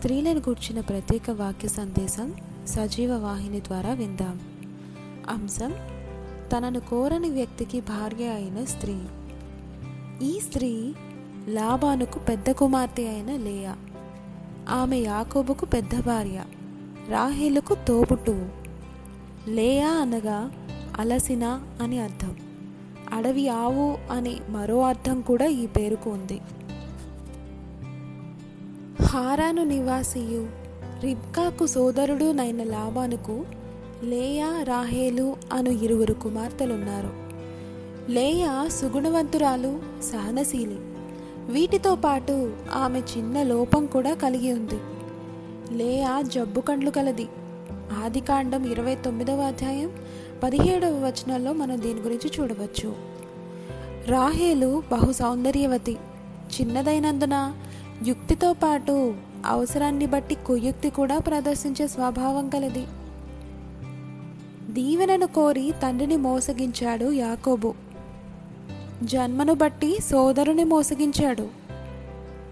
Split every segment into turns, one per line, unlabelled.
స్త్రీలను గూర్చిన ప్రత్యేక వాక్య సందేశం సజీవ వాహిని ద్వారా విందాం. అంశం తనను కోరని వ్యక్తికి భార్య అయిన స్త్రీ. ఈ స్త్రీ లాభానుకు పెద్ద కుమార్తె అయిన లేయా. ఆమె యాకోబుకు పెద్ద భార్య రాహేలుకు తోబుట్టువు లేయా అనగా అలసిన అని అర్థం. అడవి ఆవు అని మరో అర్థం కూడా ఈ పేరుకు ఉంది. హారాను నివాసియు. రిబ్కాకు సోదరుడు నైన లాబానుకు లేయా రాహేలు అను ఇరువురు కుమార్తెలున్నారు. లేయా సుగుణవంతురాలు సహనశీలి. వీటితో పాటు ఆమె చిన్న లోపం కూడా కలిగి ఉంది. లేయా జబ్బు కండ్లు కలది. ఆదికాండం ఇరవై తొమ్మిదవ అధ్యాయం పదిహేడవ వచనంలో మనం దీని గురించి చూడవచ్చు. రాహేలు బహు సౌందర్యవతి. చిన్నదైనందున యుక్తితో పాటు అవసరాన్ని బట్టి కుయుక్తి కూడా ప్రదర్శించే స్వభావం కలది. దీవెనను కోరి తండ్రిని మోసగించాడు యాకోబు. జన్మను బట్టి సోదరుని మోసగించాడు.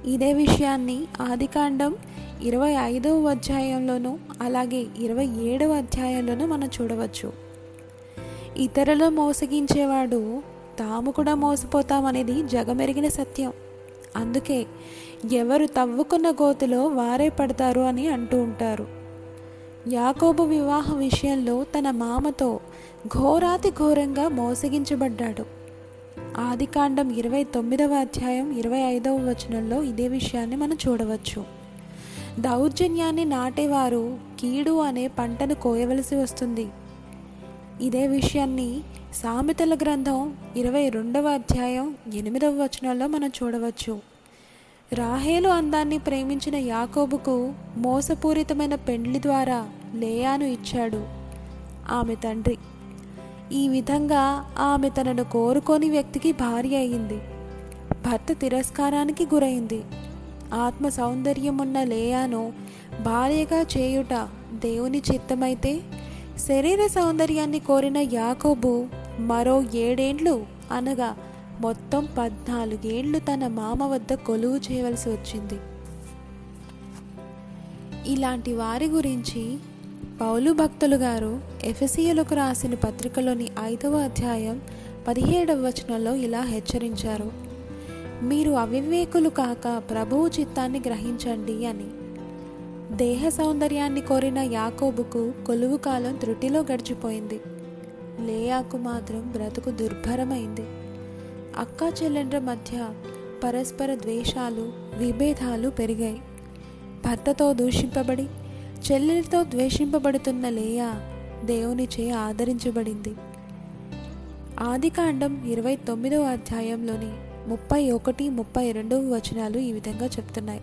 ఇదే విషయాన్ని ఆదికాండం ఇరవై ఐదవ అధ్యాయంలోనూ అలాగే ఇరవై ఏడవ అధ్యాయంలోనూ మనం చూడవచ్చు. ఇతరులు మోసగించేవాడు తాము కూడా మోసపోతామనేది జగమెరిగిన సత్యం. అందుకే ఎవరు తవ్వుకున్న గోతిలో వారే పడతారు అని అంటూ ఉంటారు. యాకోబు వివాహ విషయంలో తన మామతో ఘోరాతి ఘోరంగా మోసగించబడ్డాడు. ఆదికాండం ఇరవై తొమ్మిదవ అధ్యాయం ఇరవై ఐదవ వచనంలో ఇదే విషయాన్ని మనం చూడవచ్చు. దౌర్జన్యాన్ని నాటేవారు కీడు అనే పంటను కోయవలసి వస్తుంది. ఇదే విషయాన్ని సామెతల గ్రంథం ఇరవై రెండవ అధ్యాయం ఎనిమిదవ వచనంలో మనం చూడవచ్చు. రాహేలు అందాన్ని ప్రేమించిన యాకోబుకు మోసపూరితమైన పెండ్లి ద్వారా లేయాను ఇచ్చాడు. ఆమె తండ్రి ఈ విధంగా ఆమె తనను కోరుకోని వ్యక్తికి భార్య అయింది. భర్త తిరస్కారానికి గురైంది. ఆత్మ సౌందర్యమున్న లేయాను భార్యగా చేయుట దేవుని చిత్తమైతే శరీర సౌందర్యాన్ని కోరిన యాకోబు మరో ఏడేండ్లు అనగా మొత్తం పద్నాలుగేళ్ళు తన మామ వద్ద కొలువు చేయవలసి వచ్చింది. ఇలాంటి వారి గురించి పౌలు భక్తులు గారు ఎఫెసియలకు రాసిన పత్రికలోని ఐదవ అధ్యాయం పదిహేడవ వచనంలో ఇలా హెచ్చరించారు. మీరు అవివేకులు కాక ప్రభువు చిత్తాన్ని గ్రహించండి అని. దేహ సౌందర్యాన్ని కోరిన యాకోబుకు కొలువు కాలం త్రుటిలో గడిచిపోయింది. లేయాకు మాత్రం బ్రతుకు దుర్భరమైంది. అక్కా చెల్లెండ్ర మధ్య పరస్పర ద్వేషాలు విభేదాలు పెరిగాయి. భర్తతో దూషింపబడి చెల్లెలతో ద్వేషింపబడుతున్న లేయా దేవునిచే ఆదరించబడింది. ఆదికాండం ఇరవై తొమ్మిదవ అధ్యాయంలోని ముప్పై ఒకటి ముప్పై రెండవ వచనాలు ఈ విధంగా చెప్తున్నాయి.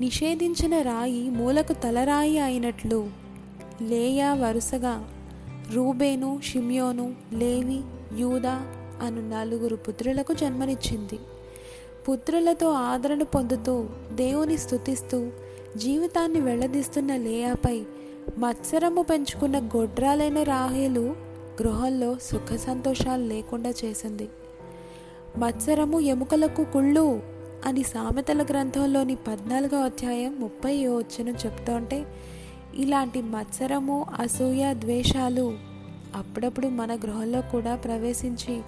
నిషేధించిన రాయి మూలకు తలరాయి అయినట్లు. లేయా వరుసగా రూబేను షిమ్యోను లేవి యూదా అను నలుగురు పుత్రులకు జన్మనిచ్చింది. పుత్రులతో ఆదరణ పొందుతూ దేవుని స్థుతిస్తూ జీవితాన్ని వెళ్ళదీస్తున్న లేయాపై మత్సరము పెంచుకున్న గొడ్రాలైన రాహేలు గృహంలో సుఖ సంతోషాలు లేకుండా చేసింది. మత్సరము ఎముకలకు కుళ్ళు అని సామెతల గ్రంథంలోని పద్నాలుగో అధ్యాయం ముప్పై వచ్చను చెప్తుంటే ఇలాంటి మత్సరము అసూయ ద్వేషాలు అప్పుడప్పుడు మన గృహంలో కూడా ప్రవేశించి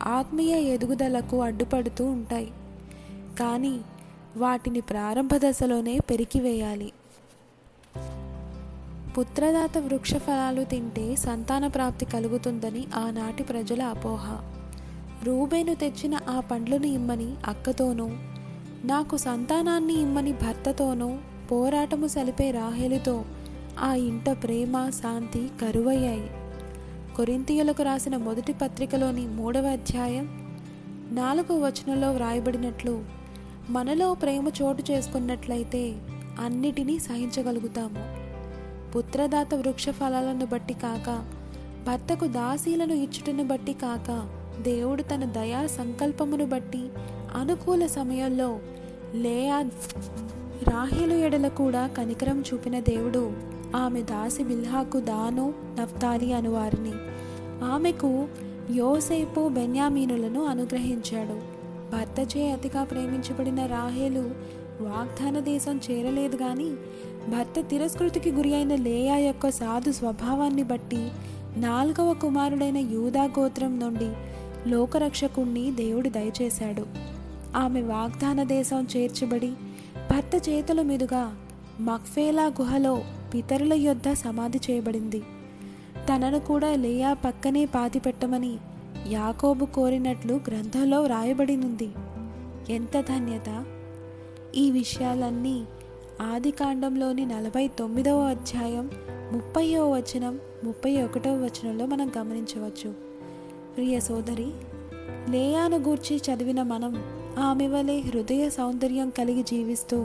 ఆత్మీయ ఎదుగుదలకు అడ్డుపడుతూ ఉంటాయి. కానీ వాటిని ప్రారంభ దశలోనే పెరికివేయాలి. పుత్రదాత వృక్ష ఫలాలు తింటే సంతాన ప్రాప్తి కలుగుతుందని ఆనాటి ప్రజల అపోహ. రూబేను తెచ్చిన ఆ పండ్లను ఇమ్మని అక్కతోనూ నాకు సంతానాన్ని ఇమ్మని భర్తతోనూ పోరాటము సలిపే రాహేలుతో ఆ ఇంట ప్రేమ శాంతి కరువయ్యాయి. కొరింతియులకు రాసిన మొదటి పత్రికలోని మూడవ అధ్యాయం నాలుగవ వచనంలో వ్రాయబడినట్లు మనలో ప్రేమ చోటు చేసుకున్నట్లయితే అన్నిటినీ సహించగలుగుతాము. పుత్రదాత వృక్ష ఫలాలను బట్టి కాక భర్తకు దాసీలను ఇచ్చుటను బట్టి కాక దేవుడు తన దయా సంకల్పమును బట్టి అనుకూల సమయంలో లేయా రాహేలు ఎడల కూడా కనికరం చూపిన దేవుడు ఆమె దాసి బిల్హాకు దాను నఫ్తాలి అను వారిని. ఆమెకు యోసేపు బెన్యామీనులను అనుగ్రహించాడు. భర్తచే అతిగా ప్రేమించబడిన రాహేలు వాగ్దాన దేశం చేరలేదు కానీ భర్త తిరస్కృతికి గురి అయిన లేయా యొక్క సాధు స్వభావాన్ని బట్టి నాలుగవ కుమారుడైన యూదా గోత్రం నుండి లోకరక్షకుణ్ణి దేవుడు దయచేశాడు. ఆమె వాగ్దాన దేశం చేర్చబడి భర్త చేతుల మీదుగా మక్ఫేలా గుహలో పితరుల యొద్ద సమాధి చేయబడింది. తనను కూడా లేయా పక్కనే పాతిపెట్టమని యాకోబు కోరినట్లు గ్రంథంలో వ్రాయబడినుంది ఎంత ధన్యత! ఈ విషయాలన్నీ ఆది కాండంలోని నలభై తొమ్మిదవ అధ్యాయం ముప్పైవ వచనం ముప్పై ఒకటవ వచనంలో మనం గమనించవచ్చు. ప్రియ సోదరి లేయాను గూర్చి చదివిన మనం ఆమె వలె హృదయ సౌందర్యం కలిగి జీవిస్తూ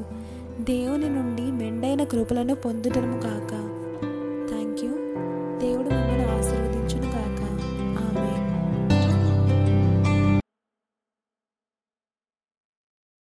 దేవుని నుండి మెండైన కృపలను పొందుటము కాక